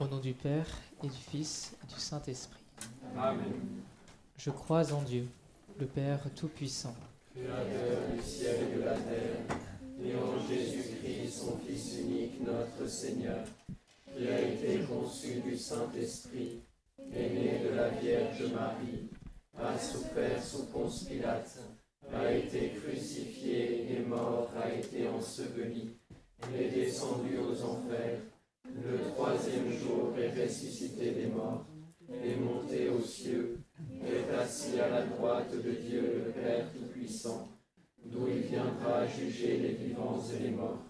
Au nom du Père et du Fils et du Saint-Esprit. Amen. Je crois en Dieu, le Père Tout-Puissant, Créateur du ciel et de la terre, et en Jésus-Christ, son Fils unique, notre Seigneur, qui a été conçu du Saint-Esprit, est né de la Vierge Marie, a souffert sous Ponce Pilate, a été crucifié et mort, a été enseveli, est descendu aux enfers, le troisième jour est ressuscité des morts, est monté aux cieux, est assis à la droite de Dieu le Père Tout-Puissant, d'où il viendra juger les vivants et les morts.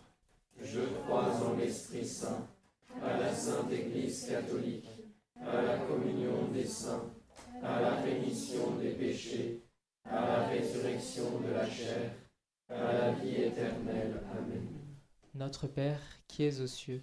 Je crois en l'Esprit Saint, à la Sainte Église catholique, à la communion des saints, à la rémission des péchés, à la résurrection de la chair, à la vie éternelle. Amen. Notre Père qui es aux cieux,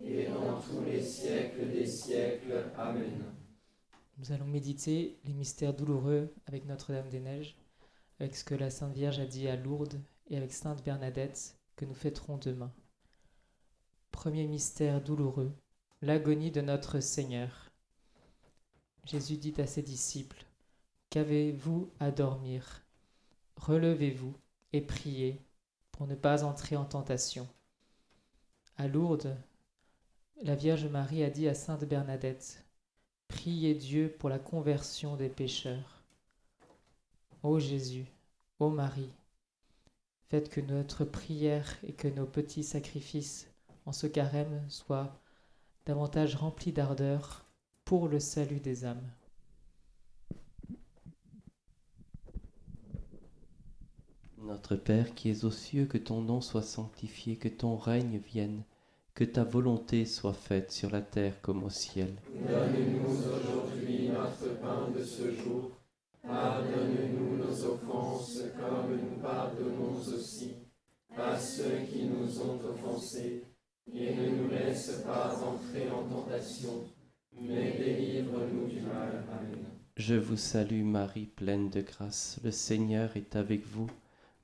et dans tous les siècles des siècles. Amen. Nous allons méditer les mystères douloureux avec Notre-Dame des Neiges, avec ce que la Sainte Vierge a dit à Lourdes et avec Sainte Bernadette que nous fêterons demain. Premier mystère douloureux, l'agonie de notre Seigneur. Jésus dit à ses disciples, Qu'avez-vous à dormir? Relevez-vous et priez pour ne pas entrer en tentation. À Lourdes, la Vierge Marie a dit à Sainte Bernadette, Priez Dieu pour la conversion des pécheurs. Ô Jésus, ô Marie, faites que notre prière et que nos petits sacrifices en ce carême soient davantage remplis d'ardeur pour le salut des âmes. Notre Père qui es aux cieux, que ton nom soit sanctifié, que ton règne vienne, que ta volonté soit faite sur la terre comme au ciel. Donne-nous aujourd'hui notre pain de ce jour. Pardonne-nous nos offenses comme nous pardonnons aussi à ceux qui nous ont offensés. Et ne nous laisse pas entrer en tentation, mais délivre-nous du mal. Amen. Je vous salue Marie, pleine de grâce. Le Seigneur est avec vous.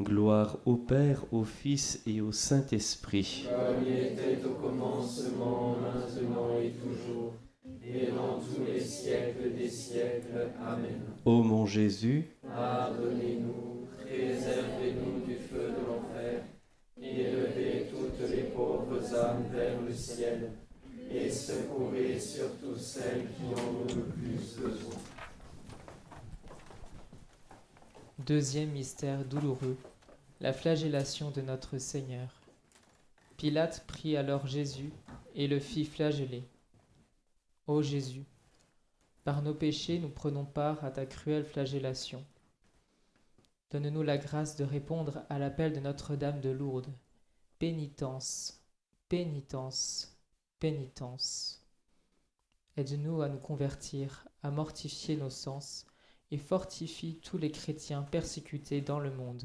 Gloire au Père, au Fils et au Saint-Esprit. Comme il était au commencement, maintenant et toujours, et dans tous les siècles des siècles. Amen. Ô mon Jésus, Pardonnez-nous, préservez-nous du feu de l'enfer, et élevez toutes les pauvres âmes vers le ciel, et secourez surtout celles qui en ont le plus besoin. Deuxième mystère douloureux, la flagellation de notre Seigneur. Pilate prit alors Jésus et le fit flageller. Ô Jésus, par nos péchés nous prenons part à ta cruelle flagellation. Donne-nous la grâce de répondre à l'appel de Notre-Dame de Lourdes. Pénitence, pénitence, pénitence. Aide-nous à nous convertir, à mortifier nos sens, et fortifie tous les chrétiens persécutés dans le monde.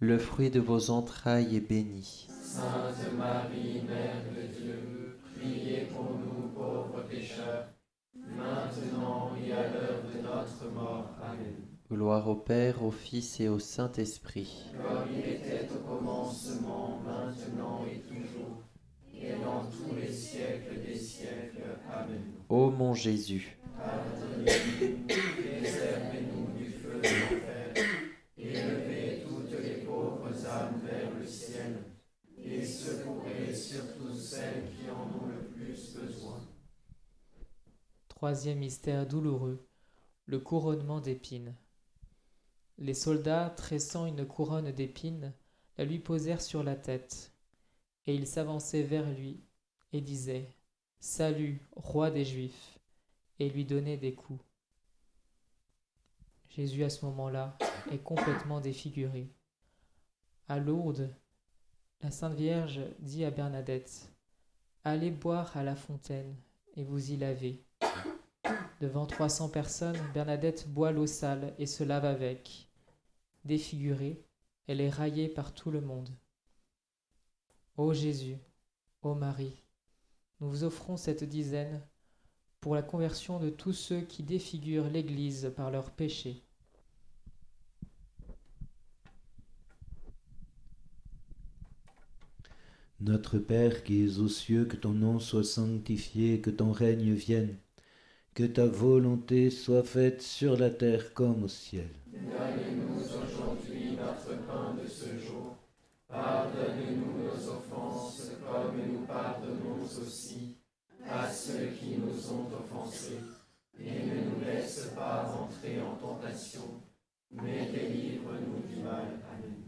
le fruit de vos entrailles, est béni. Sainte Marie, Mère de Dieu, priez pour nous pauvres pécheurs, maintenant et à l'heure de notre mort. Amen. Gloire au Père, au Fils et au Saint-Esprit. Comme il était au commencement, maintenant et toujours, et dans tous les siècles des siècles. Amen. Ô mon Jésus, Pardonnez-nous, préservez-nous du feu de l'enfer, et vers le ciel, et surtout celles qui en ont le plus besoin. Troisième mystère douloureux, le couronnement d'épines. Les soldats, tressant une couronne d'épines, la lui posèrent sur la tête, et ils s'avançaient vers lui et disaient Salut, roi des Juifs, et lui donnaient des coups. Jésus, à ce moment-là, est complètement défiguré. À Lourdes, la Sainte Vierge dit à Bernadette Allez boire à la fontaine et vous y lavez. Devant 300 personnes, Bernadette boit l'eau sale et se lave avec. Défigurée, elle est raillée par tout le monde. Ô Jésus, ô Marie, nous vous offrons cette dizaine pour la conversion de tous ceux qui défigurent l'Église par leurs péchés. Notre Père qui es aux cieux, que ton nom soit sanctifié, que ton règne vienne, que ta volonté soit faite sur la terre comme au ciel. Donne-nous aujourd'hui notre pain de ce jour. Pardonne-nous nos offenses, comme nous pardonnons aussi à ceux qui nous ont offensés. Et ne nous laisse pas entrer en tentation, mais délivre-nous du mal. Amen.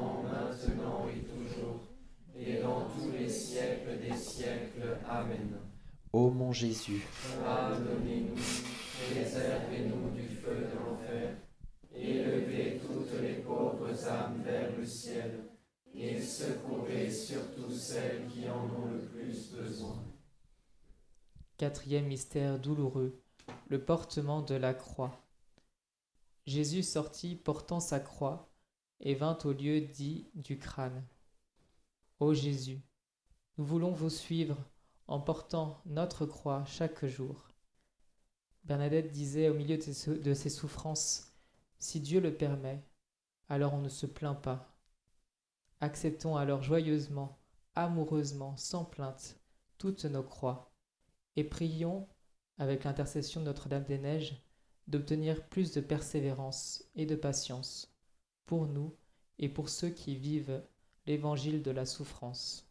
Ô mon Jésus, Pardonnez-nous, préservez-nous du feu de l'enfer, élevez toutes les pauvres âmes vers le ciel, et secourez surtout celles qui en ont le plus besoin. Quatrième mystère douloureux, le portement de la croix. Jésus sortit portant sa croix et vint au lieu dit du crâne. Ô Jésus, nous voulons vous suivre en portant notre croix chaque jour. Bernadette disait au milieu de ses, souffrances, Si Dieu le permet, alors on ne se plaint pas. Acceptons alors joyeusement, amoureusement, sans plainte, toutes nos croix, et prions, avec l'intercession de Notre-Dame-des-Neiges, d'obtenir plus de persévérance et de patience pour nous et pour ceux qui vivent l'évangile de la souffrance.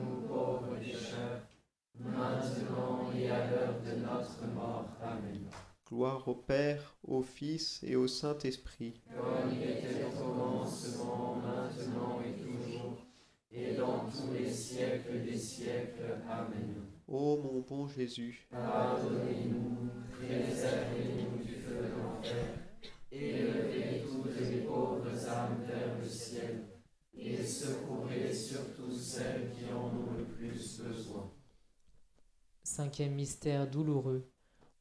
à l'heure de notre mort. Amen. Gloire au Père, au Fils et au Saint-Esprit. Comme il était au commencement, maintenant et toujours, et dans tous les siècles des siècles. Amen. Ô mon bon Jésus, Pardonnez-nous, préservez-nous du feu de Cinquième mystère douloureux,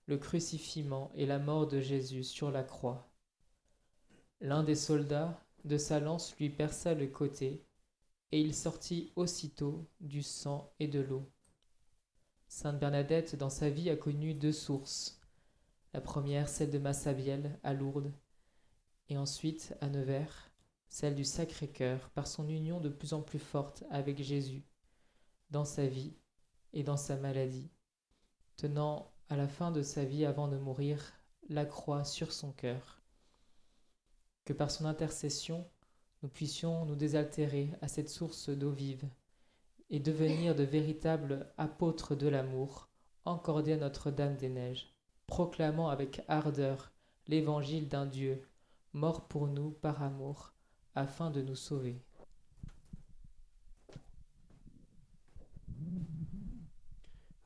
le crucifixion et la mort de Jésus sur la croix. L'un des soldats de sa lance lui perça le côté, et il sortit aussitôt du sang et de l'eau. Sainte Bernadette, dans sa vie, a connu deux sources. La première, celle de Massabielle, à Lourdes, et ensuite, à Nevers, celle du Sacré-Cœur, par son union de plus en plus forte avec Jésus, dans sa vie et dans sa maladie, tenant à la fin de sa vie avant de mourir la croix sur son cœur. Que par son intercession, nous puissions nous désaltérer à cette source d'eau vive et devenir de véritables apôtres de l'amour, encordés à Notre-Dame des Neiges, proclamant avec ardeur l'évangile d'un Dieu mort pour nous par amour, afin de nous sauver.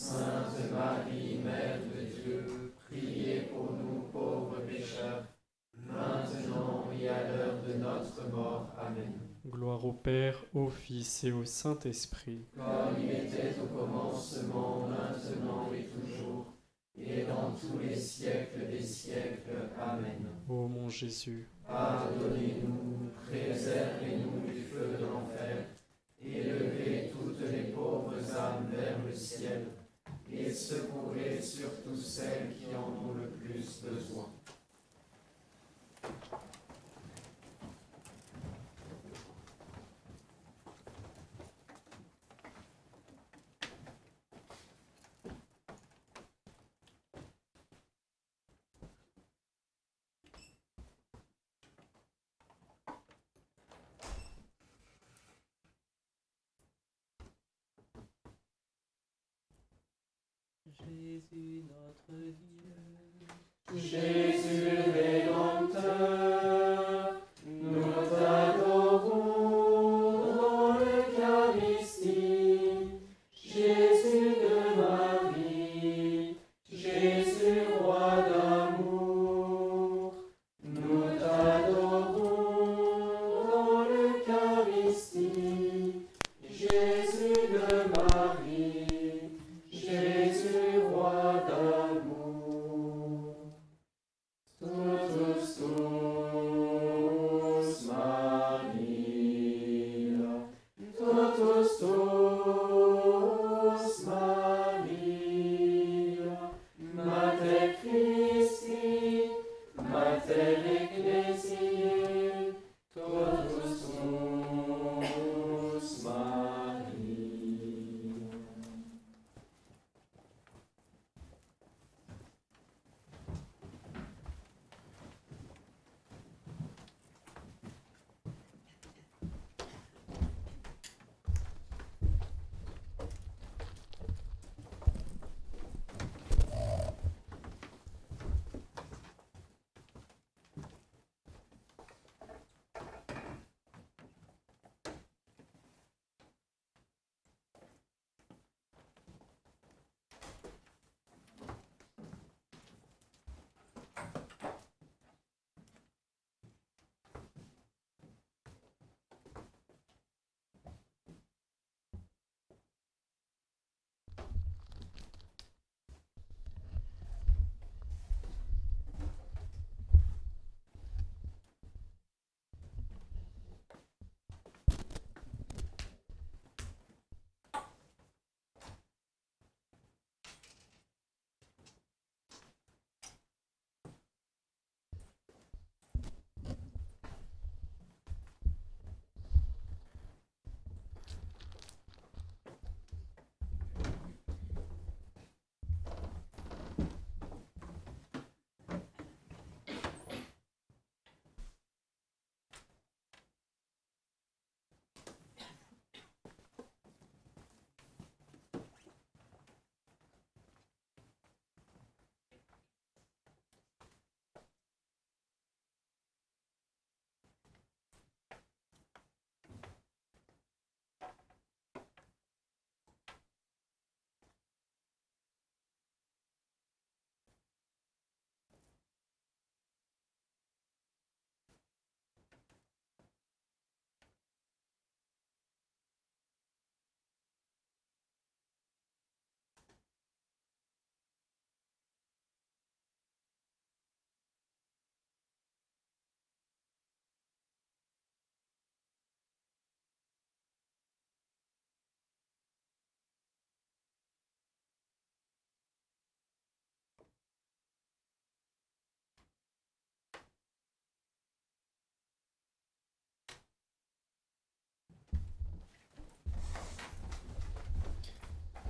Sainte Marie, Mère de Dieu, priez pour nous pauvres pécheurs, maintenant et à l'heure de notre mort. Amen. Gloire au Père, au Fils et au Saint-Esprit. Comme il était au commencement, maintenant et toujours, et dans tous les siècles des siècles. Amen. Ô mon Jésus, Pardonnez-nous, préservez-nous du feu de l'enfer, élevez toutes les pauvres âmes vers le ciel, et secourez surtout celles qui en ont le plus besoin. Notre Dieu.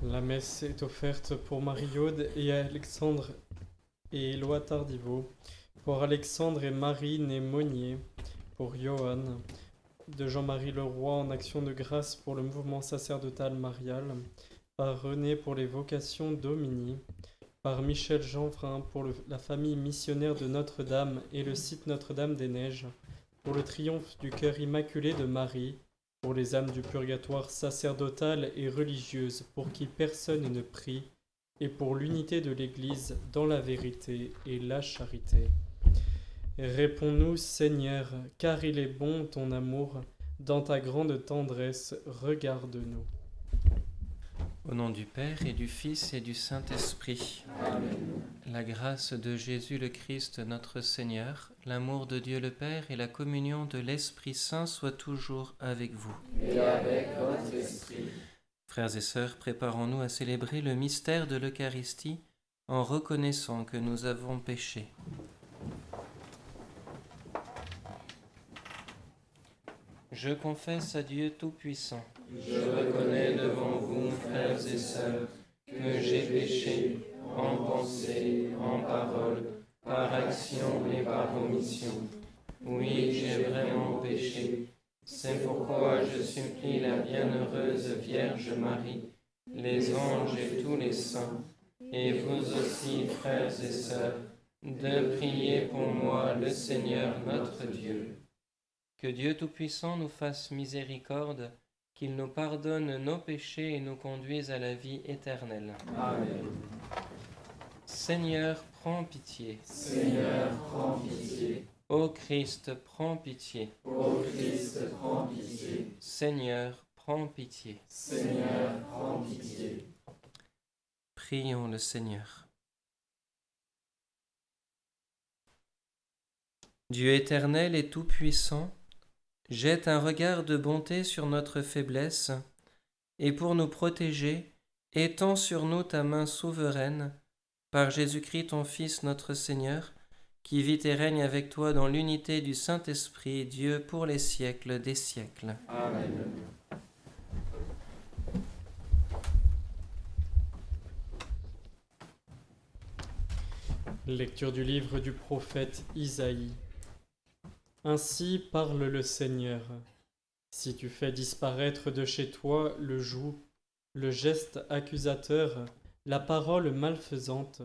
La messe est offerte pour Marie-Aude et Alexandre et Éloi Tardiveau, pour Alexandre et Marie Monnier, pour Johan, de Jean-Marie Leroy en action de grâce pour le mouvement sacerdotal marial, par René pour les vocations Domini, par Michel Jeanfrin pour la famille missionnaire de Notre-Dame et le site Notre-Dame des Neiges, pour le triomphe du cœur immaculé de Marie, pour les âmes du purgatoire sacerdotal et religieuse pour qui personne ne prie, et pour l'unité de l'Église dans la vérité et la charité. Réponds-nous, Seigneur, car il est bon ton amour, dans ta grande tendresse, regarde-nous. Au nom du Père et du Fils et du Saint-Esprit. La grâce de Jésus le Christ notre Seigneur, l'amour de Dieu le Père et la communion de l'Esprit Saint soient toujours avec vous. Et avec votre esprit. Frères et sœurs, préparons-nous à célébrer le mystère de l'Eucharistie en reconnaissant que nous avons péché. Je confesse à Dieu Tout-Puissant je reconnais devant vous, frères et sœurs, que j'ai péché en pensée, en parole, par action et par omission. Oui, j'ai vraiment péché. C'est pourquoi je supplie la bienheureuse Vierge Marie, les anges et tous les saints, et vous aussi, frères et sœurs, de prier pour moi le Seigneur notre Dieu. Que Dieu Tout-Puissant nous fasse miséricorde qu'il nous pardonne nos péchés et nous conduise à la vie éternelle. Amen. Seigneur, prends pitié. Seigneur, prends pitié. Ô Christ, prends pitié. Ô Christ, prends pitié. Seigneur, prends pitié. Seigneur, prends pitié. Prions le Seigneur. Dieu éternel et tout-puissant, jette un regard de bonté sur notre faiblesse, et pour nous protéger, étends sur nous ta main souveraine, par Jésus-Christ ton Fils notre Seigneur, qui vit et règne avec toi dans l'unité du Saint-Esprit, Dieu pour les siècles des siècles. Amen. Lecture du livre du prophète Isaïe. Ainsi parle le Seigneur. Si tu fais disparaître de chez toi le joug, le geste accusateur, la parole malfaisante,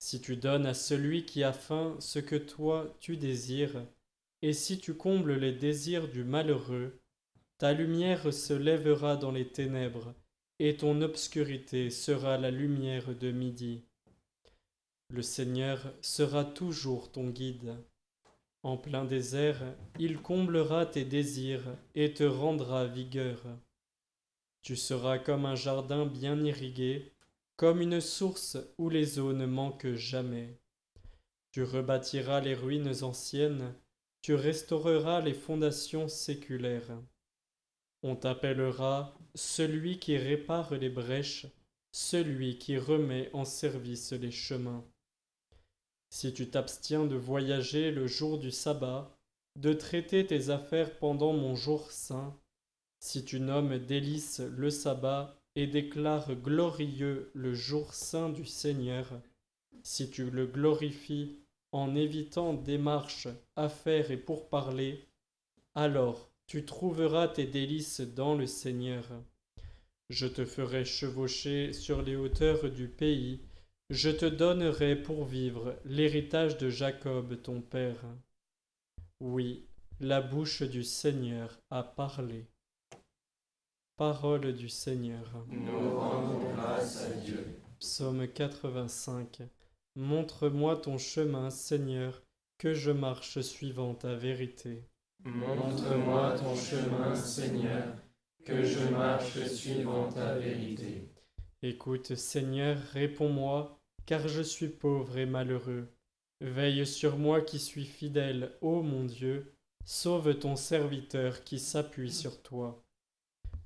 si tu donnes à celui qui a faim ce que toi tu désires, et si tu combles les désirs du malheureux, ta lumière se lèvera dans les ténèbres, et ton obscurité sera la lumière de midi. Le Seigneur sera toujours ton guide. En plein désert, il comblera tes désirs et te rendra vigueur. Tu seras comme un jardin bien irrigué, comme une source où les eaux ne manquent jamais. Tu rebâtiras les ruines anciennes, tu restaureras les fondations séculaires. On t'appellera celui qui répare les brèches, celui qui remet en service les chemins. Si tu t'abstiens de voyager le jour du sabbat, de traiter tes affaires pendant mon jour saint, si tu nommes délice le sabbat et déclares glorieux le jour saint du Seigneur, si tu le glorifies en évitant démarches, affaires et pourparlers, alors tu trouveras tes délices dans le Seigneur. Je te ferai chevaucher sur les hauteurs du pays, je te donnerai pour vivre l'héritage de Jacob ton père. Oui, la bouche du Seigneur a parlé. Parole du Seigneur. Nous rendons grâce à Dieu. Psaume 85. Montre-moi ton chemin, Seigneur, que je marche suivant ta vérité. Montre-moi ton chemin, Seigneur, que je marche suivant ta vérité. Écoute, Seigneur, réponds-moi, car je suis pauvre et malheureux. Veille sur moi qui suis fidèle, ô mon Dieu, sauve ton serviteur qui s'appuie sur toi.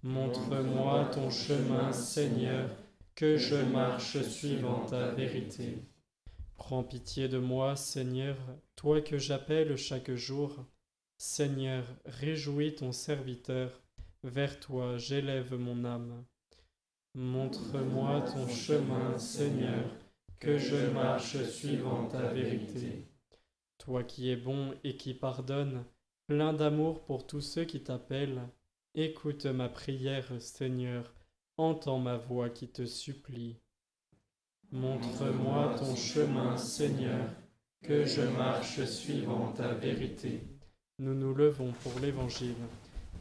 Montre-moi ton chemin, Seigneur, que je marche suivant ta vérité. Prends pitié de moi, Seigneur, toi que j'appelle chaque jour. Seigneur, réjouis ton serviteur, vers toi j'élève mon âme. Montre-moi ton chemin, Seigneur, que je marche suivant ta vérité. Toi qui es bon et qui pardonnes, plein d'amour pour tous ceux qui t'appellent, écoute ma prière, Seigneur, entends ma voix qui te supplie. Montre-moi ton chemin, Seigneur, que je marche suivant ta vérité. Nous nous levons pour l'Évangile.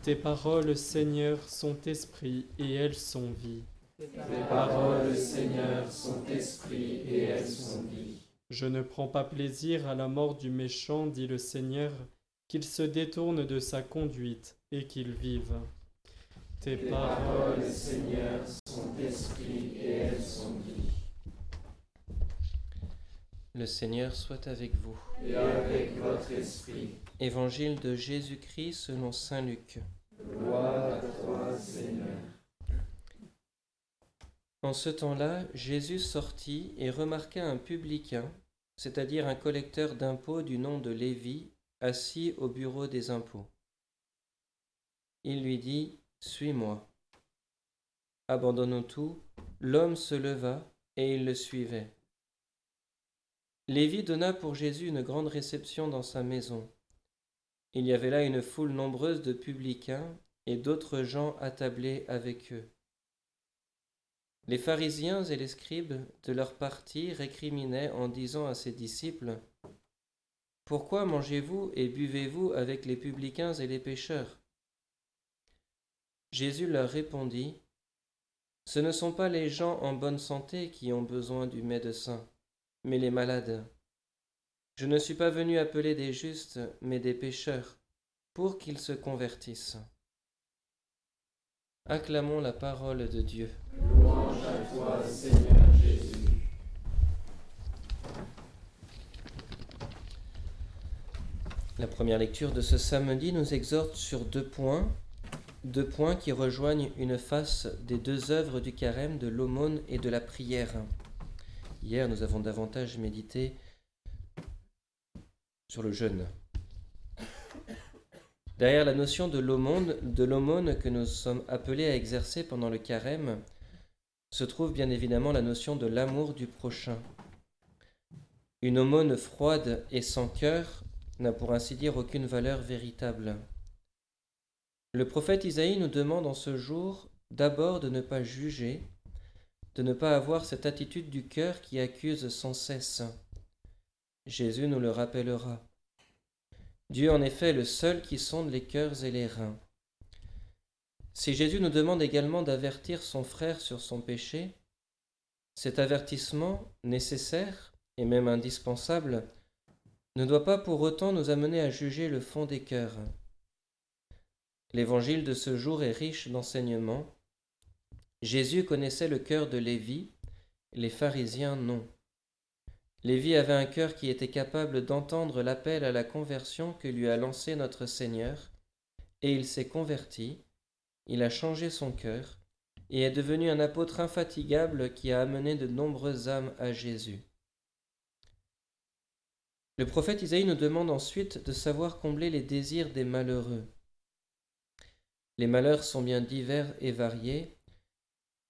Tes paroles, Seigneur, sont esprit et elles sont vie. Tes paroles, Seigneur, sont esprit et elles sont vie. Je ne prends pas plaisir à la mort du méchant, dit le Seigneur, qu'il se détourne de sa conduite et qu'il vive. Tes paroles, Seigneur, sont esprit et elles sont vie. Le Seigneur soit avec vous. Et avec votre esprit. Évangile de Jésus-Christ selon Saint Luc. Gloire à toi, Seigneur. En ce temps-là, Jésus sortit et remarqua un publicain, c'est-à-dire un collecteur d'impôts du nom de Lévi, assis au bureau des impôts. Il lui dit, Suis-moi. Abandonnant tout, l'homme se leva et il le suivait. Lévi donna pour Jésus une grande réception dans sa maison. Il y avait là une foule nombreuse de publicains et d'autres gens attablés avec eux. Les pharisiens et les scribes, de leur parti, récriminaient en disant à ses disciples Pourquoi mangez-vous et buvez-vous avec les publicains et les pécheurs Jésus leur répondit Ce ne sont pas les gens en bonne santé qui ont besoin du médecin, mais les malades. Je ne suis pas venu appeler des justes, mais des pécheurs, pour qu'ils se convertissent. Acclamons la parole de Dieu. Louange à toi, Seigneur Jésus. La première lecture de ce samedi nous exhorte sur deux points, deux points qui rejoignent une face des deux œuvres du carême de l'aumône et de la prière. Hier, nous avons davantage médité sur le jeûne. Derrière la notion de l'aumône, de l'aumône que nous sommes appelés à exercer pendant le carême, se trouve bien évidemment la notion de l'amour du prochain. Une aumône froide et sans cœur n'a pour ainsi dire aucune valeur véritable. Le prophète Isaïe nous demande en ce jour d'abord de ne pas juger, de ne pas avoir cette attitude du cœur qui accuse sans cesse. Jésus nous le rappellera. Dieu en effet est le seul qui sonde les cœurs et les reins. Si Jésus nous demande également d'avertir son frère sur son péché, cet avertissement nécessaire et même indispensable ne doit pas pour autant nous amener à juger le fond des cœurs. L'évangile de ce jour est riche d'enseignements. Jésus connaissait le cœur de Lévi, les pharisiens non. Lévi avait un cœur qui était capable d'entendre l'appel à la conversion que lui a lancé notre Seigneur, et il s'est converti, il a changé son cœur, et est devenu un apôtre infatigable qui a amené de nombreuses âmes à Jésus. Le prophète Isaïe nous demande ensuite de savoir combler les désirs des malheureux. Les malheurs sont bien divers et variés.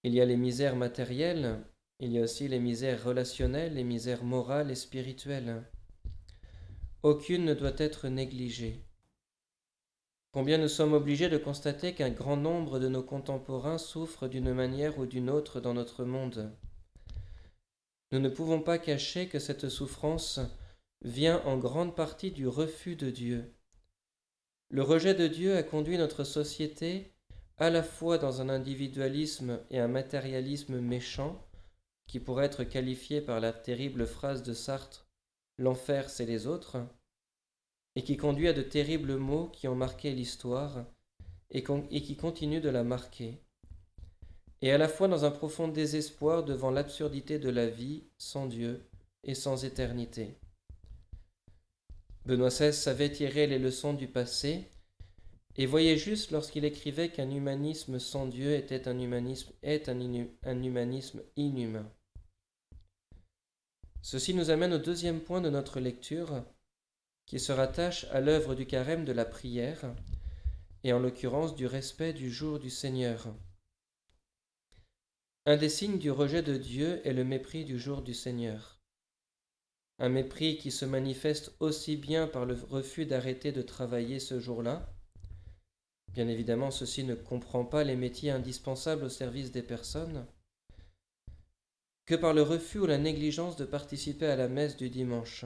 Il y a les misères matérielles, il y a aussi les misères relationnelles, les misères morales et spirituelles. Aucune ne doit être négligée. Combien nous sommes obligés de constater qu'un grand nombre de nos contemporains souffrent d'une manière ou d'une autre dans notre monde. Nous ne pouvons pas cacher que cette souffrance vient en grande partie du refus de Dieu. Le rejet de Dieu a conduit notre société à la fois dans un individualisme et un matérialisme méchant, qui pourrait être qualifié par la terrible phrase de Sartre L'enfer, c'est les autres, et qui conduit à de terribles mots qui ont marqué l'histoire et, qui continuent de la marquer, et à la fois dans un profond désespoir devant l'absurdité de la vie sans Dieu et sans éternité. Benoît XVI savait tirer les leçons du passé et voyait juste lorsqu'il écrivait qu'un humanisme sans Dieu était un humanisme, est un humanisme inhumain. Ceci nous amène au deuxième point de notre lecture, qui se rattache à l'œuvre du carême de la prière, et en l'occurrence du respect du jour du Seigneur. Un des signes du rejet de Dieu est le mépris du jour du Seigneur. Un mépris qui se manifeste aussi bien par le refus d'arrêter de travailler ce jour-là. Bien évidemment, ceci ne comprend pas les métiers indispensables au service des personnes, que par le refus ou la négligence de participer à la messe du dimanche.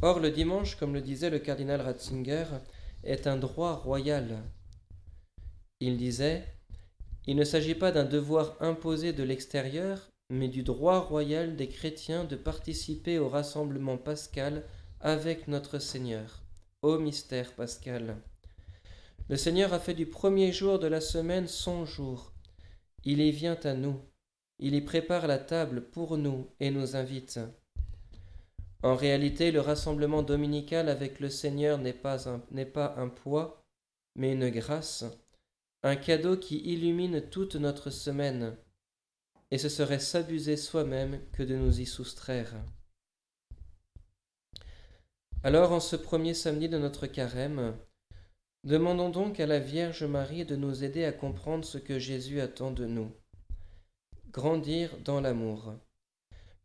Or, le dimanche, comme le disait le cardinal Ratzinger, est un droit royal. Il disait Il ne s'agit pas d'un devoir imposé de l'extérieur, mais du droit royal des chrétiens de participer au rassemblement pascal avec notre Seigneur, au mystère pascal. Le Seigneur a fait du premier jour de la semaine son jour. Il y vient à nous, il y prépare la table pour nous et nous invite. En réalité, le rassemblement dominical avec le Seigneur n'est pas, un, pas un poids, mais une grâce, un cadeau qui illumine toute notre semaine, et ce serait s'abuser soi-même que de nous y soustraire. Alors, en ce premier samedi de notre carême, demandons donc à la Vierge Marie de nous aider à comprendre ce que Jésus attend de nous. Grandir dans l'amour.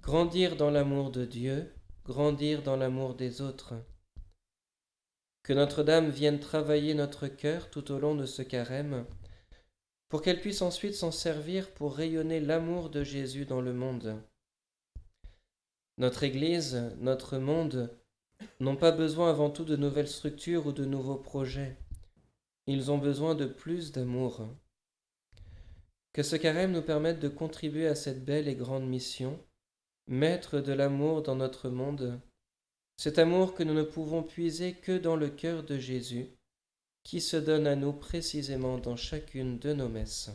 Grandir dans l'amour de Dieu, grandir dans l'amour des autres. Que Notre-Dame vienne travailler notre cœur tout au long de ce carême, pour qu'elle puisse ensuite s'en servir pour rayonner l'amour de Jésus dans le monde. Notre Église, notre monde, n'ont pas besoin avant tout de nouvelles structures ou de nouveaux projets. Ils ont besoin de plus d'amour. Que ce carême nous permette de contribuer à cette belle et grande mission, Maître de l'amour dans notre monde, cet amour que nous ne pouvons puiser que dans le cœur de Jésus, qui se donne à nous précisément dans chacune de nos messes.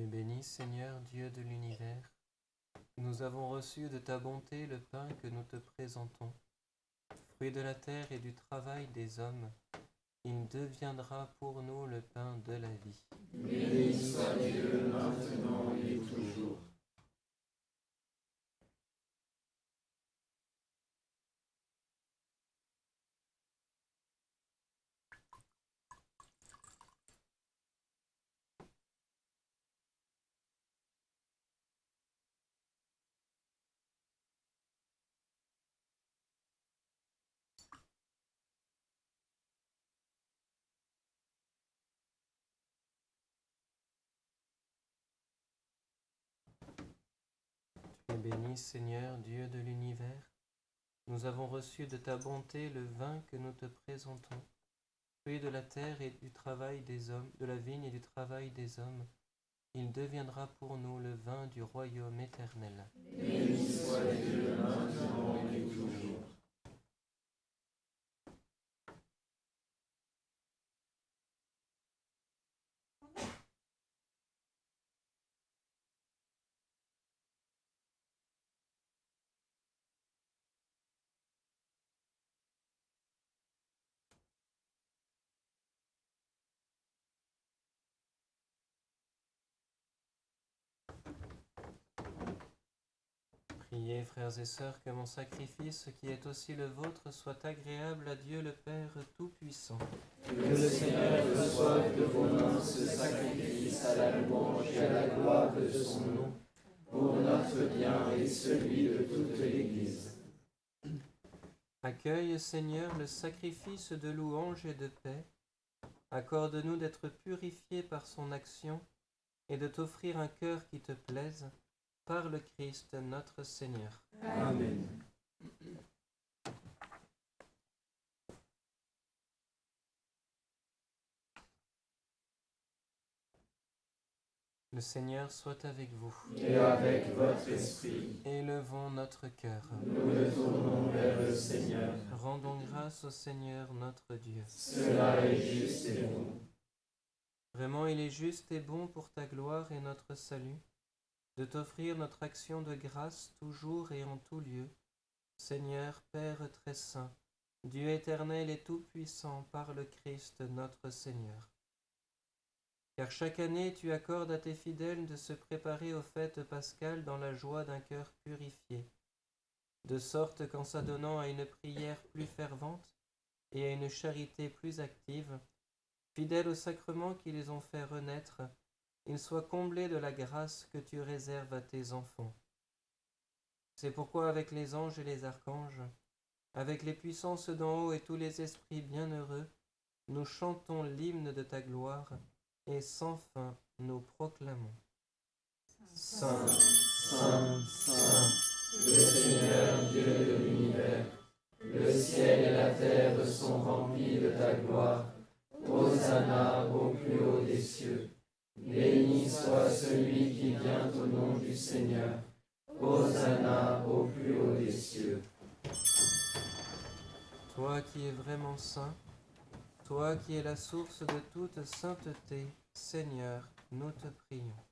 Et béni Seigneur Dieu de l'univers, nous avons reçu de ta bonté le pain que nous te présentons. Fruit de la terre et du travail des hommes, il deviendra pour nous le pain de la vie. Béni Seigneur Dieu de l'univers, nous avons reçu de ta bonté le vin que nous te présentons. fruit de la terre et du travail des hommes, de la vigne et du travail des hommes. Il deviendra pour nous le vin du royaume éternel. Béni soit et toujours. Priez, frères et sœurs, que mon sacrifice, qui est aussi le vôtre, soit agréable à Dieu le Père Tout-Puissant. Que le Seigneur reçoive de vos mains ce sacrifice à la louange et à la gloire de son nom, pour notre bien et celui de toute l'Église. Accueille, Seigneur, le sacrifice de louange et de paix. Accorde-nous d'être purifiés par son action et de t'offrir un cœur qui te plaise par le Christ notre Seigneur. Amen. Le Seigneur soit avec vous. Et avec votre esprit, Élevons notre cœur. nous le tournons vers le Seigneur. Rendons grâce au Seigneur notre Dieu. Cela est juste et bon. Vraiment, il est juste et bon pour ta gloire et notre salut de t'offrir notre action de grâce toujours et en tout lieu. Seigneur, Père très saint, Dieu éternel et tout-puissant par le Christ notre Seigneur. Car chaque année tu accordes à tes fidèles de se préparer aux fêtes pascales dans la joie d'un cœur purifié, de sorte qu'en s'adonnant à une prière plus fervente et à une charité plus active, fidèles aux sacrements qui les ont fait renaître, ils soient comblés de la grâce que tu réserves à tes enfants. C'est pourquoi avec les anges et les archanges, avec les puissances d'en haut et tous les esprits bienheureux, nous chantons l'hymne de ta gloire et sans fin nous proclamons. Saint, Saint, Saint, le Seigneur Dieu de l'univers, le ciel et la terre sont remplis de ta gloire. Hosanna au plus haut des cieux. Béni soit celui qui vient au nom du Seigneur. Hosanna au plus haut des cieux. Toi qui es vraiment saint, toi qui es la source de toute sainteté, Seigneur, nous te prions.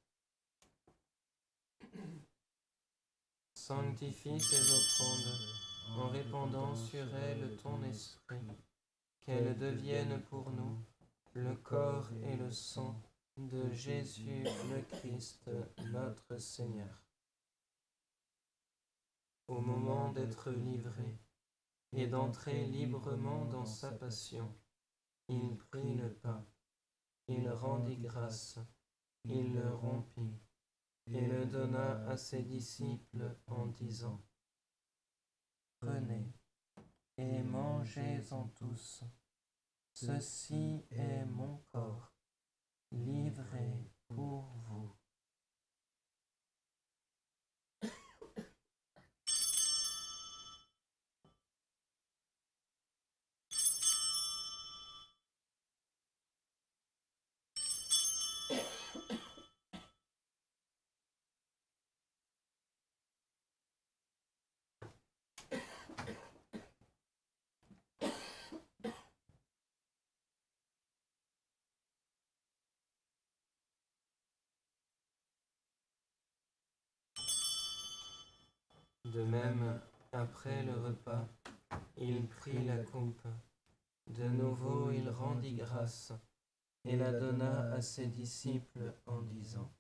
Sanctifie ces offrandes en répandant sur elles ton esprit, qu'elles deviennent pour nous le corps et le sang de Jésus le Christ, notre Seigneur. Au moment d'être livré et d'entrer librement dans sa passion, il prit le pain, il rendit grâce, il le rompit et le donna à ses disciples en disant, Prenez et mangez-en tous, ceci est mon corps livré pour vous. De même, après le repas, il prit la coupe. De nouveau, il rendit grâce et la donna à ses disciples en disant,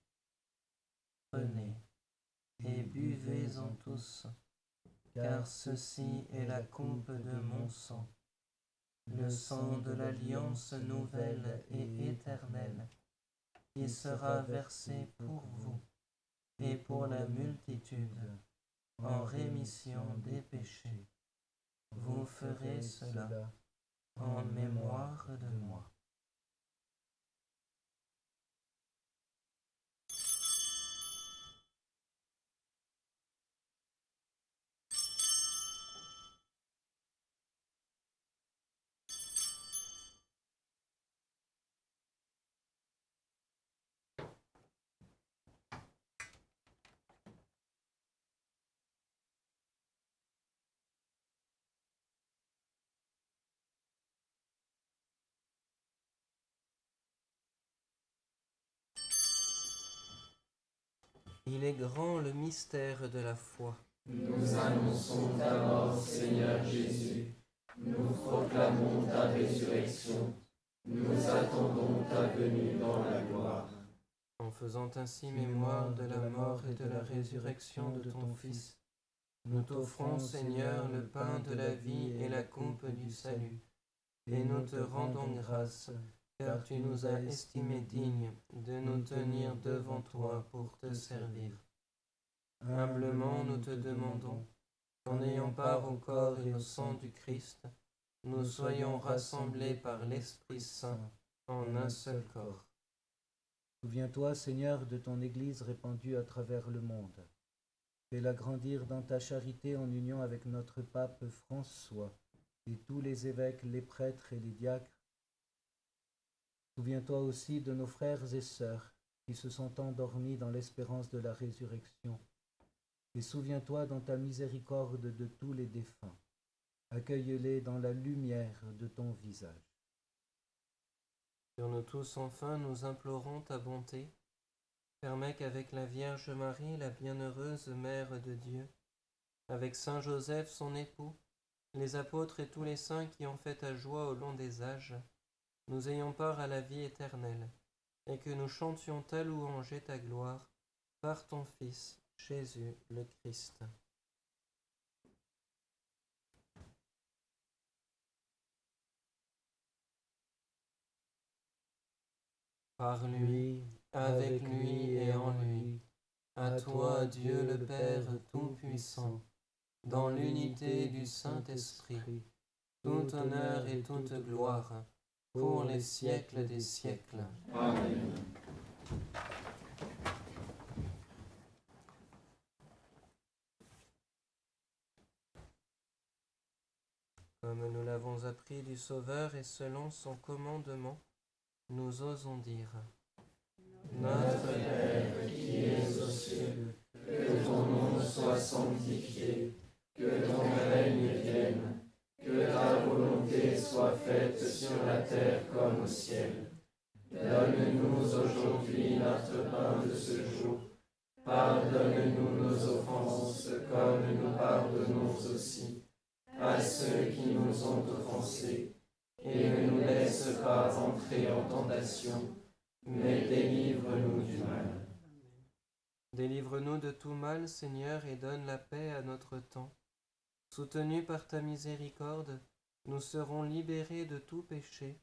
Prenez et buvez-en tous, car ceci est la coupe de mon sang, le sang de l'alliance nouvelle et éternelle, qui sera versé pour vous et pour la multitude en rémission des péchés. Vous ferez cela en mémoire de moi. Il est grand le mystère de la foi. Nous annonçons ta mort, Seigneur Jésus. Nous proclamons ta résurrection. Nous attendons ta venue dans la gloire. En faisant ainsi mémoire de la mort et de la résurrection de ton Fils, nous t'offrons, Seigneur, le pain de la vie et la coupe du salut, et nous te rendons grâce, car tu nous as estimés dignes de nous tenir devant toi pour te servir. Humblement nous te demandons, qu'en ayant part au corps et au sang du Christ, nous soyons rassemblés par l'Esprit Saint en un seul corps. Souviens-toi, Seigneur, de ton Église répandue à travers le monde. Fais-la grandir dans ta charité en union avec notre pape François et tous les évêques, les prêtres et les diacres. Souviens-toi aussi de nos frères et sœurs qui se sont endormis dans l'espérance de la résurrection. Et souviens-toi dans ta miséricorde de tous les défunts. Accueille-les dans la lumière de ton visage. Sur nous tous enfin, nous implorons ta bonté. Permets qu'avec la Vierge Marie, la bienheureuse Mère de Dieu, avec Saint Joseph, son époux, les apôtres et tous les saints qui ont fait ta joie au long des âges, nous ayons part à la vie éternelle, et que nous chantions ta louange et ta gloire par ton Fils, Jésus le Christ. Par lui, avec lui et en lui, à toi Dieu le Père Tout-Puissant, dans l'unité du Saint-Esprit, tout honneur et toute gloire, pour les siècles des siècles. Amen. Comme nous l'avons appris du Sauveur et selon son commandement, nous osons dire Notre Père qui es aux cieux, que ton nom soit sanctifié, que ton règne vienne, que ta volonté soit faite sur la terre comme au ciel. Donne-nous aujourd'hui notre pain de ce jour. Pardonne-nous nos offenses comme nous pardonnons aussi à ceux qui nous ont offensés. Et ne nous laisse pas entrer en tentation, mais délivre-nous du mal. Délivre-nous de tout mal, Seigneur, et donne la paix à notre temps. Soutenus par ta miséricorde, nous serons libérés de tout péché,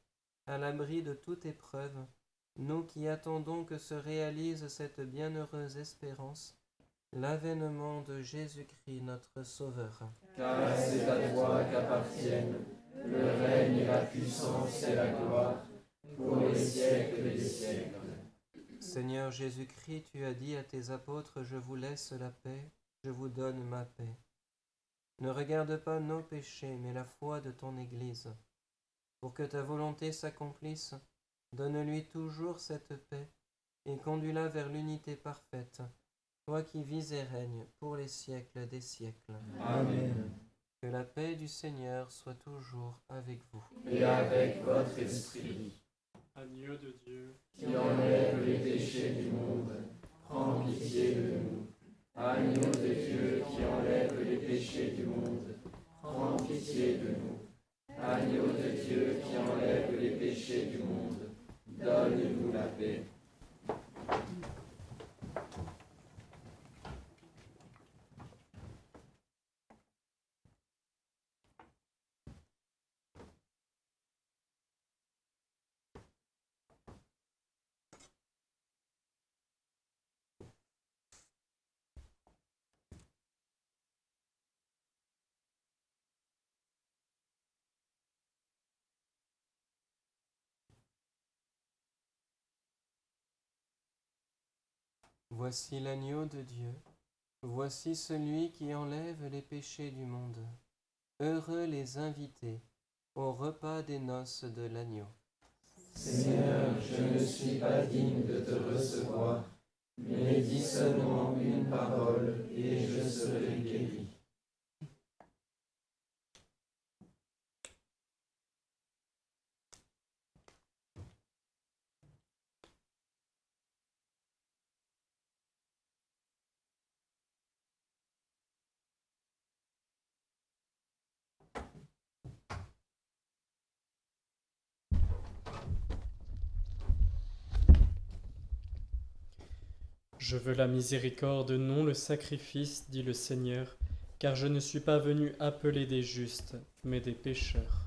à l'abri de toute épreuve, nous qui attendons que se réalise cette bienheureuse espérance, l'avènement de Jésus-Christ notre Sauveur. Car c'est à toi qu'appartiennent le règne et la puissance et la gloire pour les siècles des siècles. Seigneur Jésus-Christ, tu as dit à tes apôtres, je vous laisse la paix, je vous donne ma paix. Ne regarde pas nos péchés, mais la foi de ton Église. Pour que ta volonté s'accomplisse, donne-lui toujours cette paix et conduis-la vers l'unité parfaite, toi qui vis et règnes pour les siècles des siècles. Amen. Que la paix du Seigneur soit toujours avec vous. Et avec votre esprit, Agneau de Dieu, qui enlève les péchés du monde, prends pitié de nous. Agneau de Dieu qui enlève les péchés du monde, prends pitié de nous. Agneau de Dieu qui enlève les péchés du monde, donne-nous la paix. Voici l'agneau de Dieu. Voici celui qui enlève les péchés du monde. Heureux les invités au repas des noces de l'agneau. Seigneur, je ne suis pas digne de te recevoir, mais dis seulement une parole et je serai guéri. Je veux la miséricorde, non le sacrifice, dit le Seigneur, car je ne suis pas venu appeler des justes, mais des pécheurs.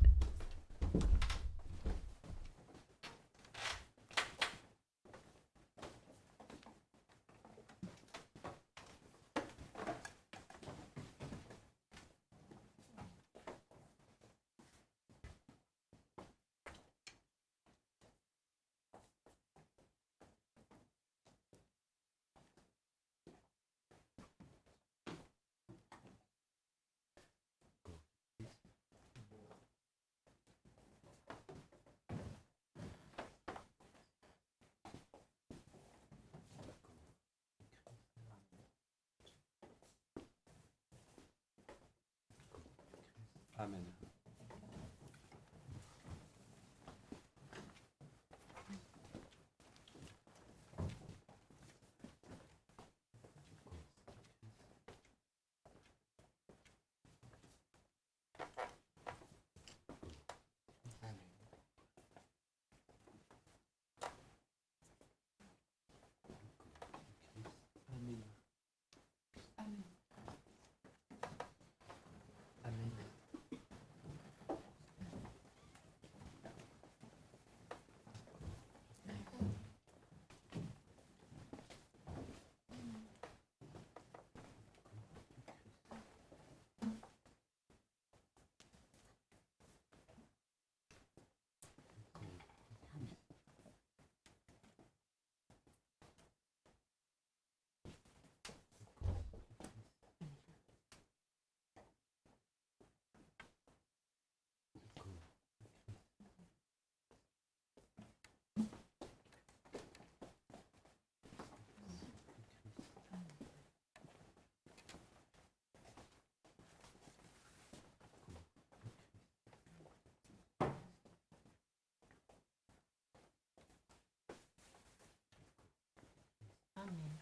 Amén.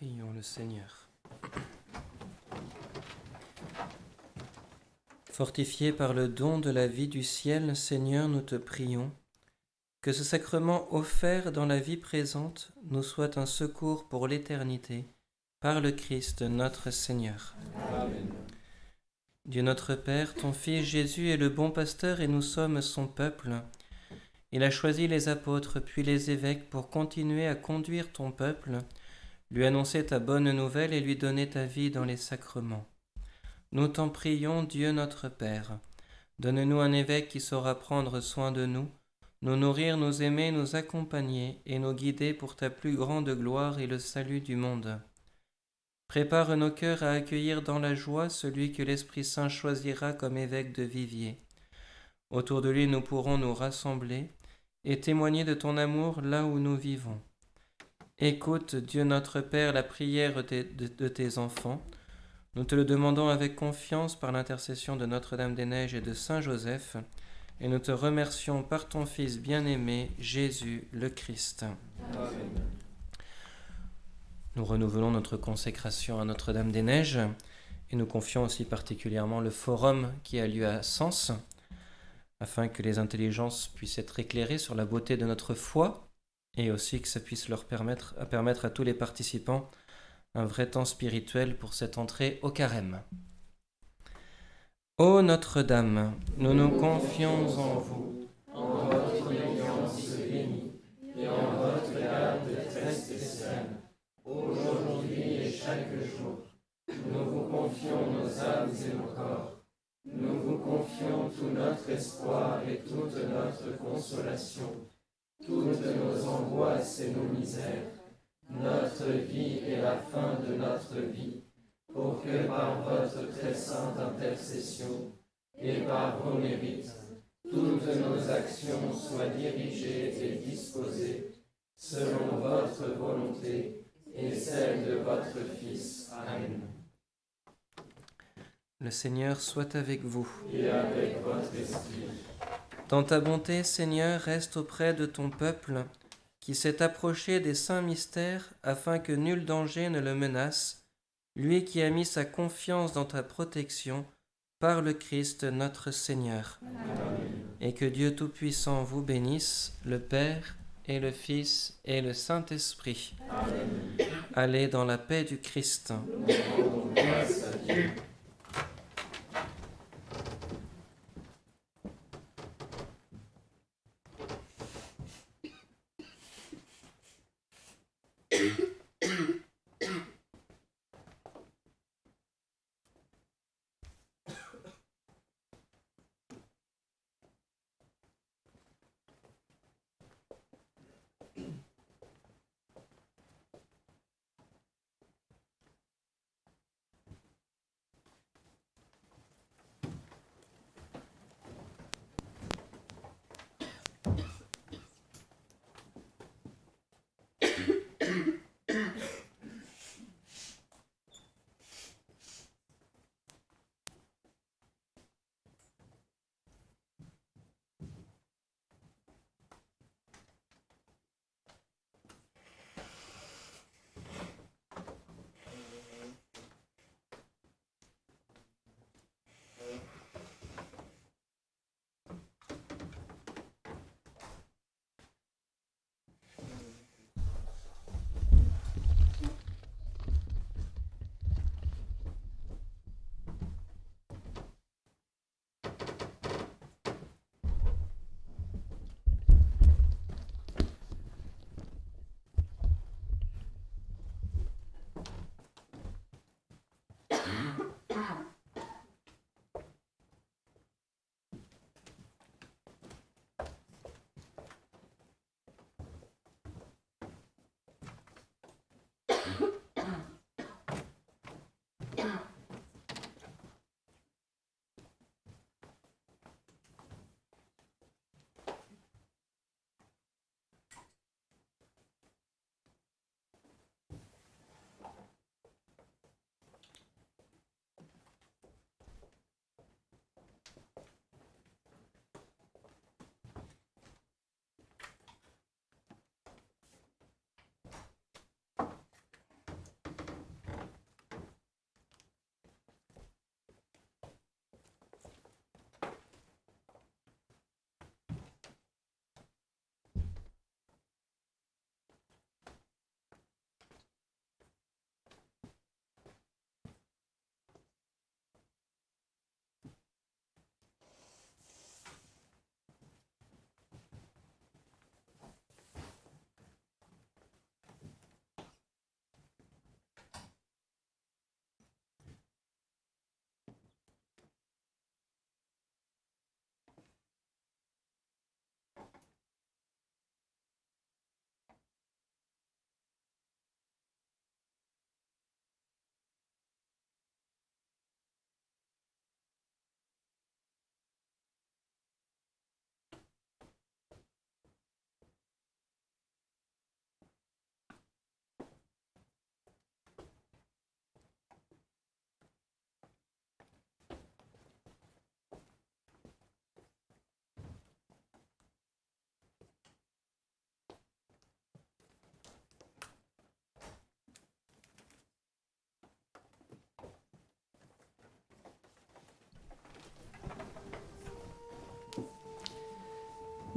Prions le Seigneur. Fortifié par le don de la vie du ciel, Seigneur, nous te prions, que ce sacrement offert dans la vie présente nous soit un secours pour l'éternité, par le Christ notre Seigneur. Amen. Dieu notre Père, ton Fils Jésus est le bon pasteur et nous sommes son peuple. Il a choisi les apôtres puis les évêques pour continuer à conduire ton peuple, lui annoncer ta bonne nouvelle et lui donner ta vie dans les sacrements. Nous t'en prions, Dieu notre Père. Donne-nous un évêque qui saura prendre soin de nous, nous nourrir, nous aimer, nous accompagner et nous guider pour ta plus grande gloire et le salut du monde. Prépare nos cœurs à accueillir dans la joie celui que l'Esprit Saint choisira comme évêque de Vivier. Autour de lui nous pourrons nous rassembler et témoigner de ton amour là où nous vivons. Écoute, Dieu notre Père, la prière de, tes enfants nous te le demandons avec confiance par l'intercession de Notre-Dame des Neiges et de Saint Joseph, et nous te remercions par ton Fils bien-aimé, Jésus le Christ. Amen. Nous renouvelons notre consécration à Notre-Dame des Neiges et nous confions aussi particulièrement le forum qui a lieu à Sens, afin que les intelligences puissent être éclairées sur la beauté de notre foi et aussi que ça puisse leur permettre à, permettre à tous les participants un vrai temps spirituel pour cette entrée au carême. Ô Notre-Dame, nous nous confions en vous, en votre alliance bénie et en votre garde très spéciale, aujourd'hui et chaque jour. Nous vous confions nos âmes et nos corps. Nous vous confions tout notre espoir et toute notre consolation, toutes nos angoisses et nos misères notre vie et la fin de notre vie, pour que par votre très sainte intercession et par vos mérites, toutes nos actions soient dirigées et disposées selon votre volonté et celle de votre Fils. Amen. Le Seigneur soit avec vous. Et avec votre esprit. Dans ta bonté, Seigneur, reste auprès de ton peuple qui s'est approché des saints mystères afin que nul danger ne le menace, lui qui a mis sa confiance dans ta protection par le Christ notre Seigneur. Et que Dieu Tout-Puissant vous bénisse, le Père et le Fils et le Saint-Esprit. Allez dans la paix du Christ.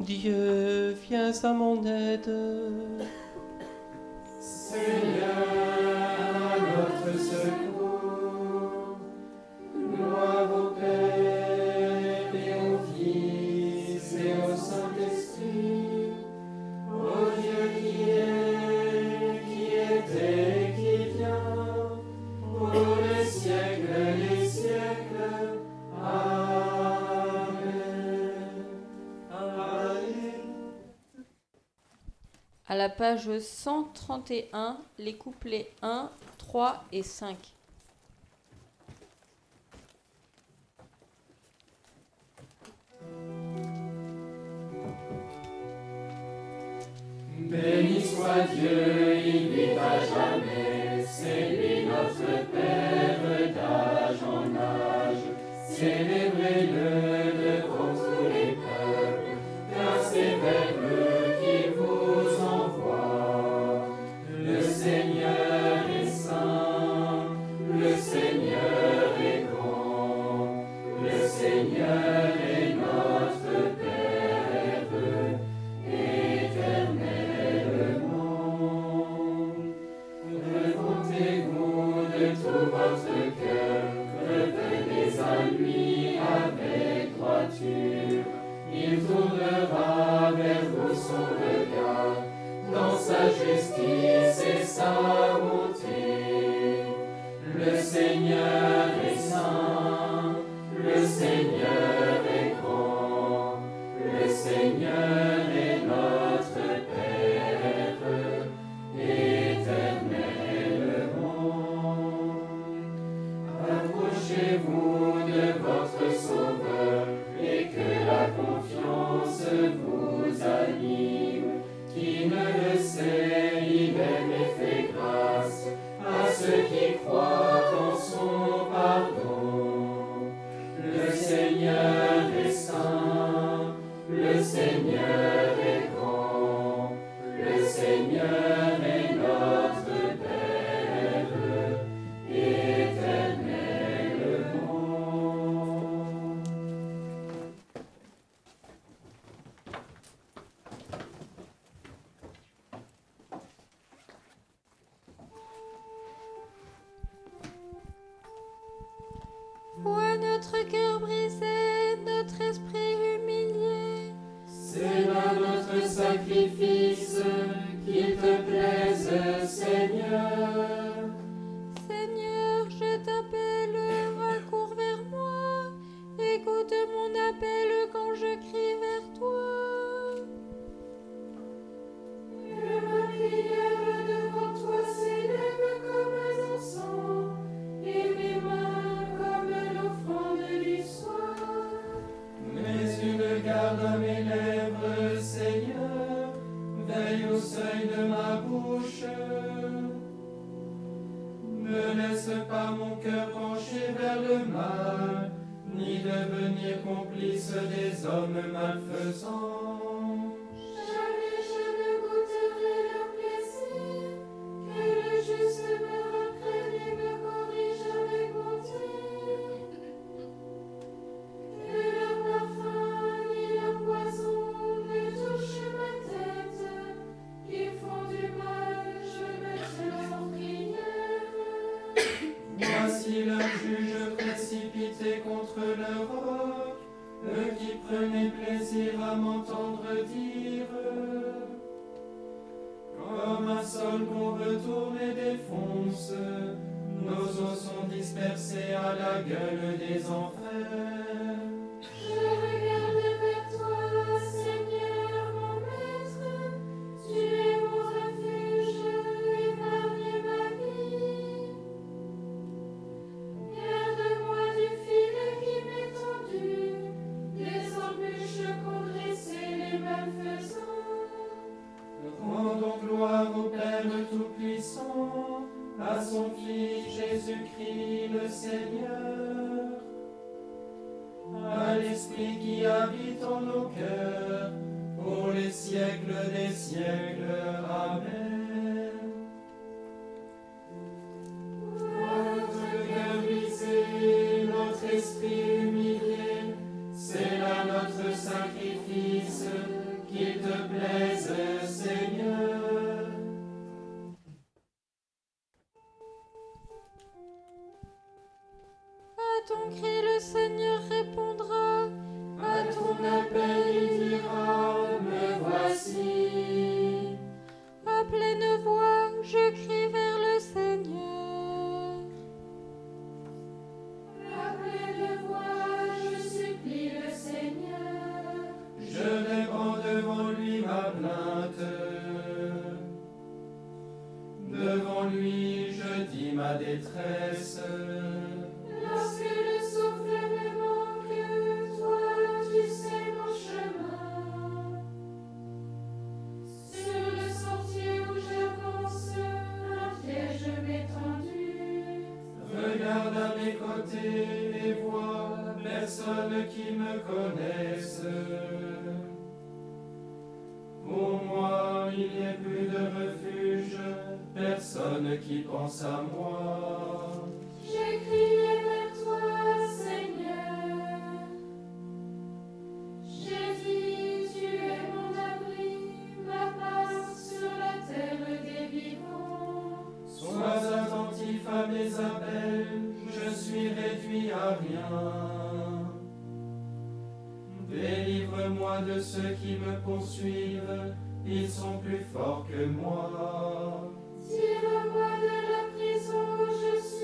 Dieu, viens à mon aide. page 131, les couplets 1, 3 et 5. Béni soit Dieu. devenir complice des hommes malfaisants. moi de ceux qui me poursuivent, ils sont plus forts que moi. Tire-moi de la prison où je suis.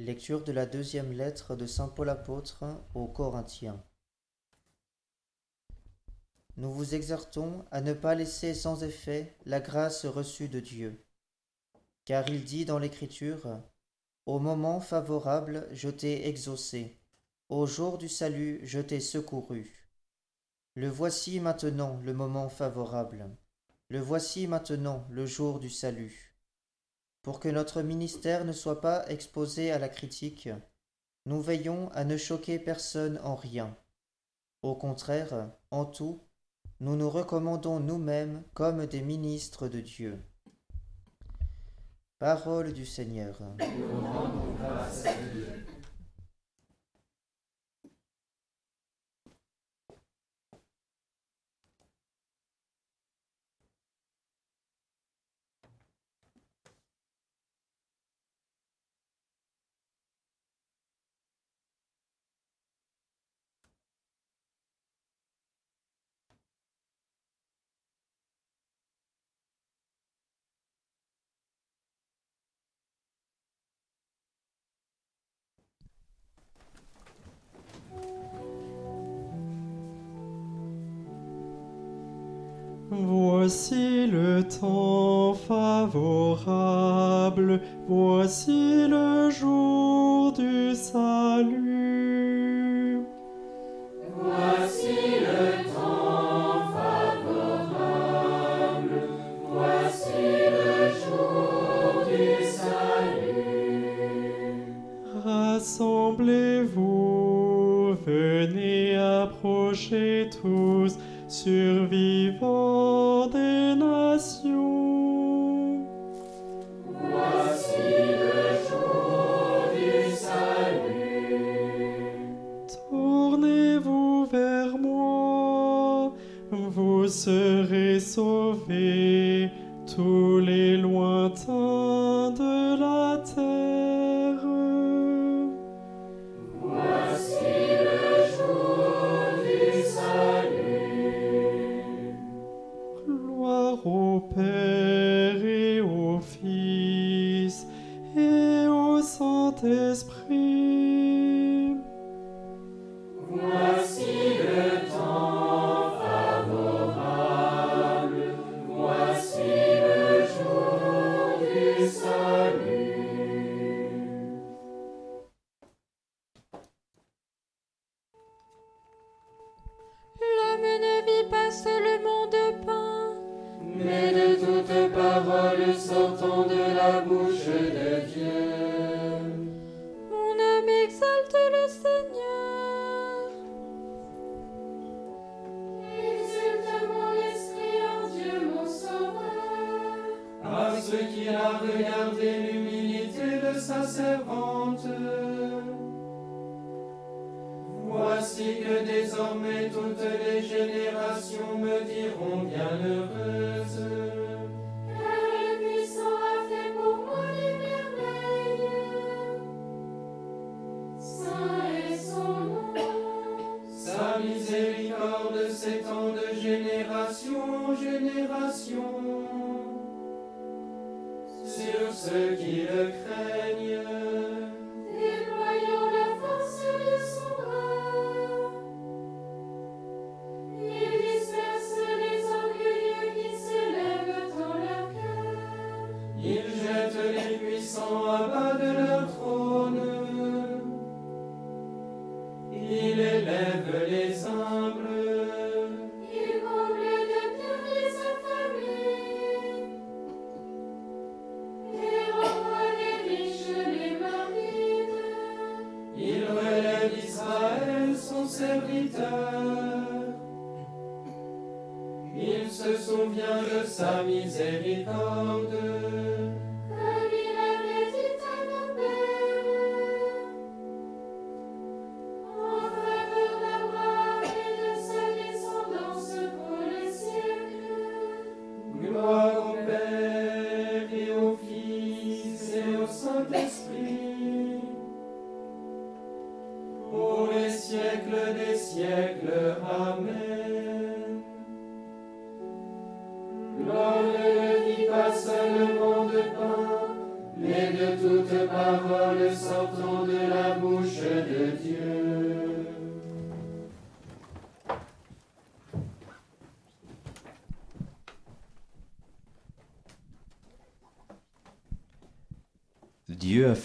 Lecture de la deuxième lettre de Saint Paul apôtre aux Corinthiens. Nous vous exhortons à ne pas laisser sans effet la grâce reçue de Dieu. Car il dit dans l'Écriture, Au moment favorable, je t'ai exaucé, au jour du salut, je t'ai secouru. Le voici maintenant le moment favorable, le voici maintenant le jour du salut. Pour que notre ministère ne soit pas exposé à la critique, nous veillons à ne choquer personne en rien. Au contraire, en tout, nous nous recommandons nous-mêmes comme des ministres de Dieu. Parole du Seigneur. Voici le temps favorable, voici le jour du salut. Voici le temps favorable, voici le jour du salut. Rassemblez-vous, venez approcher tous, survivez Exulte mon l'esprit en Dieu mon sauveur, à ceux qui ont regardé l'humilité de sa servante. Voici que désormais ton est en train de se faire.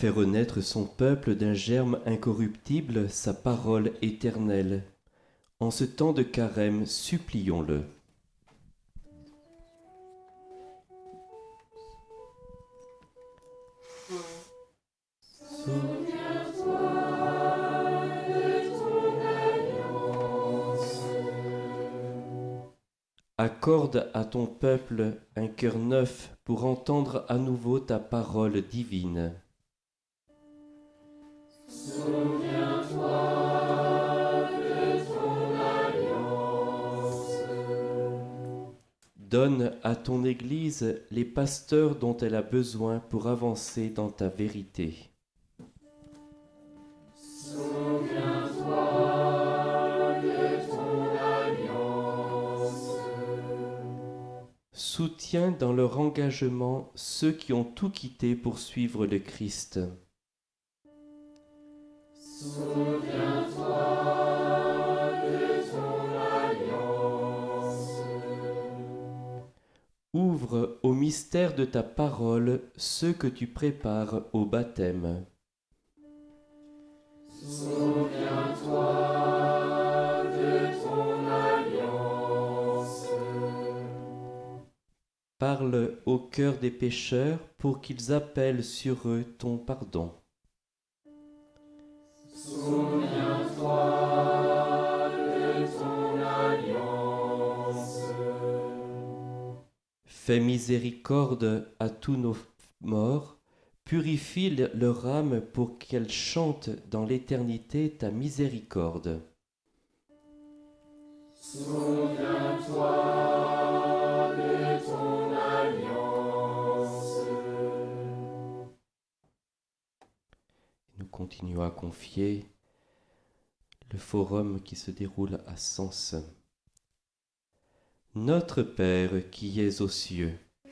fait renaître son peuple d'un germe incorruptible, sa parole éternelle. En ce temps de carême, supplions-le. Accorde à ton peuple un cœur neuf pour entendre à nouveau ta parole divine. à ton Église les pasteurs dont elle a besoin pour avancer dans ta vérité. Souviens-toi. Soutiens dans leur engagement ceux qui ont tout quitté pour suivre le Christ. Mystère de ta parole ceux que tu prépares au baptême. Souviens-toi de ton alliance. Parle au cœur des pécheurs pour qu'ils appellent sur eux ton pardon. Miséricorde à tous nos morts, purifie le- leur âme pour qu'elles chantent dans l'éternité ta miséricorde. Souviens-toi de ton alliance. Nous continuons à confier le forum qui se déroule à Sens. Notre Père qui es aux cieux,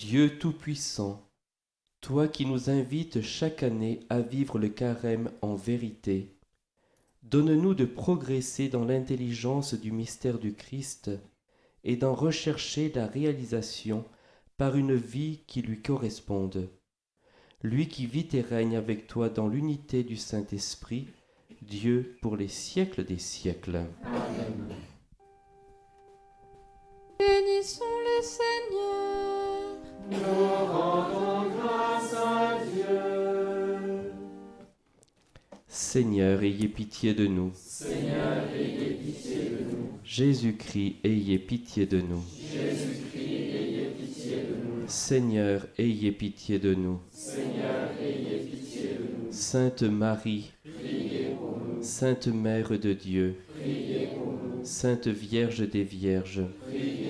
Dieu Tout-Puissant, toi qui nous invites chaque année à vivre le carême en vérité, donne-nous de progresser dans l'intelligence du mystère du Christ et d'en rechercher la réalisation par une vie qui lui corresponde. Lui qui vit et règne avec toi dans l'unité du Saint-Esprit, Dieu pour les siècles des siècles. Bénissons le Seigneur. Nous rendons grâce à Dieu. Seigneur, ayez pitié de nous. Seigneur, ayez pitié de nous. Jésus-Christ, ayez pitié de nous. Jésus-Christ, ayez pitié de nous. Seigneur, ayez pitié de nous. Seigneur, ayez pitié de nous. Sainte Marie, Priez pour nous. Sainte Mère de Dieu, Priez pour nous. Sainte Vierge des Vierges, Priez.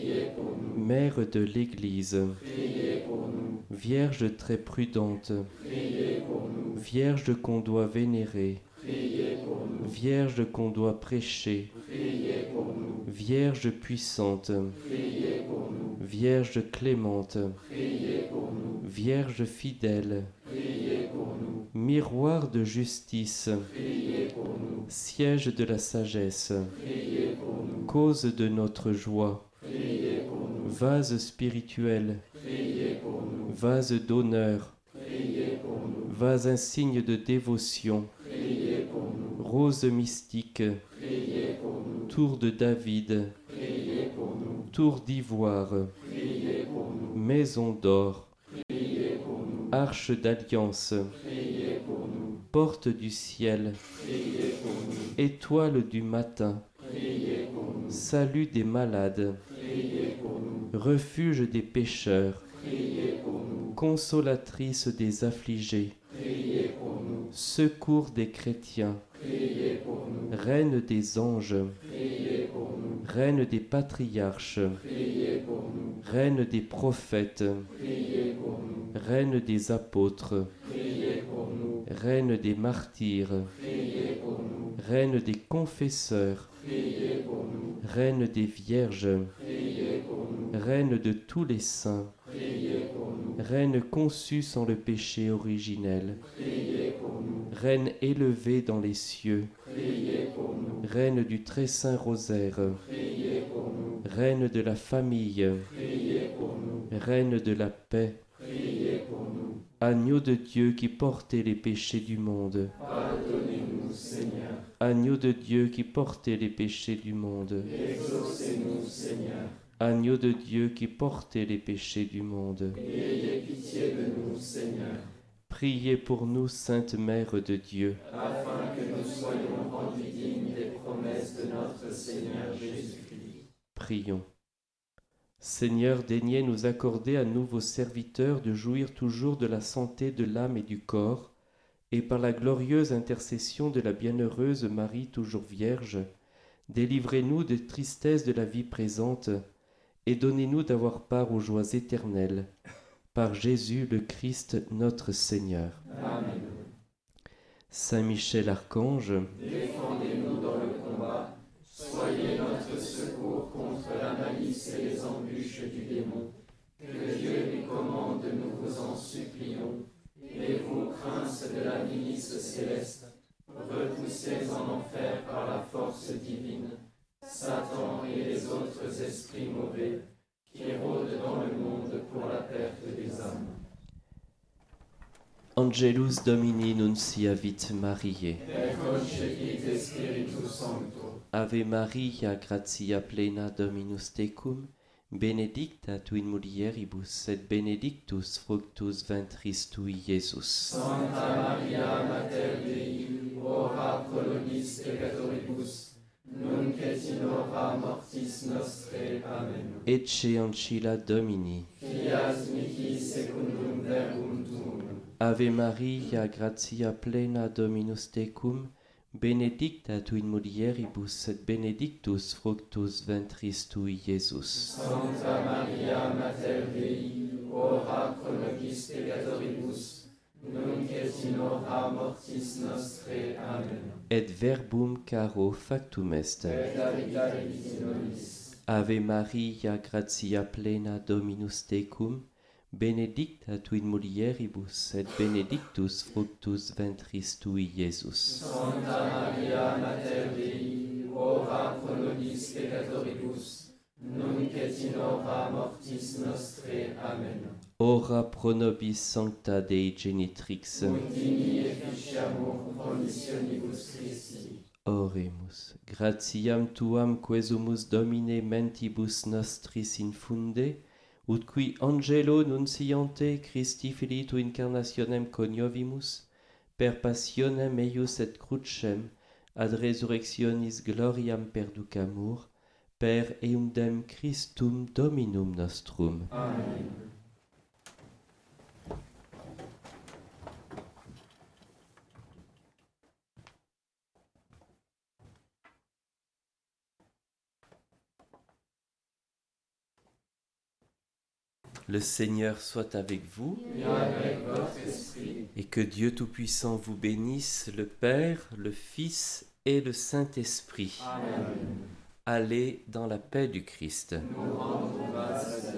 Mère de l'Église. Vierge très prudente. Vierge qu'on doit vénérer. Vierge qu'on doit prêcher. Vierge puissante. Vierge clémente. Vierge fidèle, miroir de justice, siège de la sagesse, cause de notre joie. Vase spirituel, Priez pour nous. vase d'honneur, Priez pour nous. vase insigne de dévotion, Priez pour nous. rose mystique, Priez pour nous. tour de David, Priez pour nous. tour d'ivoire, Priez pour nous. maison d'or, Priez pour nous. arche d'alliance, Priez pour nous. porte du ciel, Priez pour nous. étoile du matin, Priez pour nous. salut des malades. Refuge des pécheurs, consolatrice des affligés, secours des chrétiens, reine des anges, reine des patriarches, reine des prophètes, reine des apôtres, reine des martyrs, reine des confesseurs, reine des vierges. Reine de tous les saints, reine conçue sans le péché originel, reine élevée dans les cieux, reine du très saint rosaire, reine de la famille, reine de la paix, agneau de Dieu qui portait les péchés du monde, agneau de Dieu qui portait les péchés du monde, Exaucez-nous, Seigneur. Agneau de Dieu qui portait les péchés du monde. Ayez pitié de nous, Seigneur, Priez pour nous, Sainte Mère de Dieu, afin que nous soyons rendus dignes des promesses de notre Seigneur Jésus-Christ. prions. Seigneur, daignez nous accorder à nous, vos serviteurs, de jouir toujours de la santé de l'âme et du corps, et par la glorieuse intercession de la bienheureuse Marie toujours Vierge, délivrez-nous des tristesses de la vie présente, et donnez-nous d'avoir part aux joies éternelles. Par Jésus le Christ notre Seigneur. Amen. Saint Michel Archange, Défendez-nous dans le combat. Soyez notre secours contre la malice et les embûches du démon. Que Dieu lui commande, nous vous en supplions. Et vous, princes de la milice céleste, repoussez en enfer par la force divine Satan et les autres esprits mauvais qui rôdent dans le monde pour la perte des âmes. Angelus Domini Nunciavit Mariae. Concepite Spiritus Sancto. Ave Maria, gratia plena Dominus tecum, benedicta tu in mulieribus et benedictus fructus ventris tui, Iesus. Santa Maria Mater Dei, ora pro nobis Ecce ancilla Domini. Fiat mihi secundum verbum tuum. Ave Maria, gratia plena Dominus tecum, benedicta tu in mulieribus et benedictus fructus ventris tui, Iesus. Santa Maria Mater Dei, ora pro nobis peccatoribus, nunc et in hora mortis nostrae. Amen. Et verbum caro factum est. Et nobis. Ave Maria, gratia plena Dominus tecum, benedicta tu in mulieribus et benedictus fructus ventris tui Iesus. Santa Maria Mater Dei, ora pro nobis peccatoribus, nunc et in hora mortis nostre. Amen. Ora pro nobis sancta Dei genitrix. Ut digni efficiamur promissionibus Christi. Oremus. Gratiam tuam quesumus Domine mentibus nostris infunde, ut qui angelo nunciante Christi Filii tu incarnationem coniovimus, per passionem eius et crucem, ad resurrectionis gloriam perducamur, per eundem Christum Dominum nostrum. Le Seigneur soit avec vous Et avec votre esprit. et que Dieu Tout-Puissant vous bénisse, le Père, le Fils et le Saint-Esprit. Amen. Allez dans la paix du Christ. Nous rendons grâce à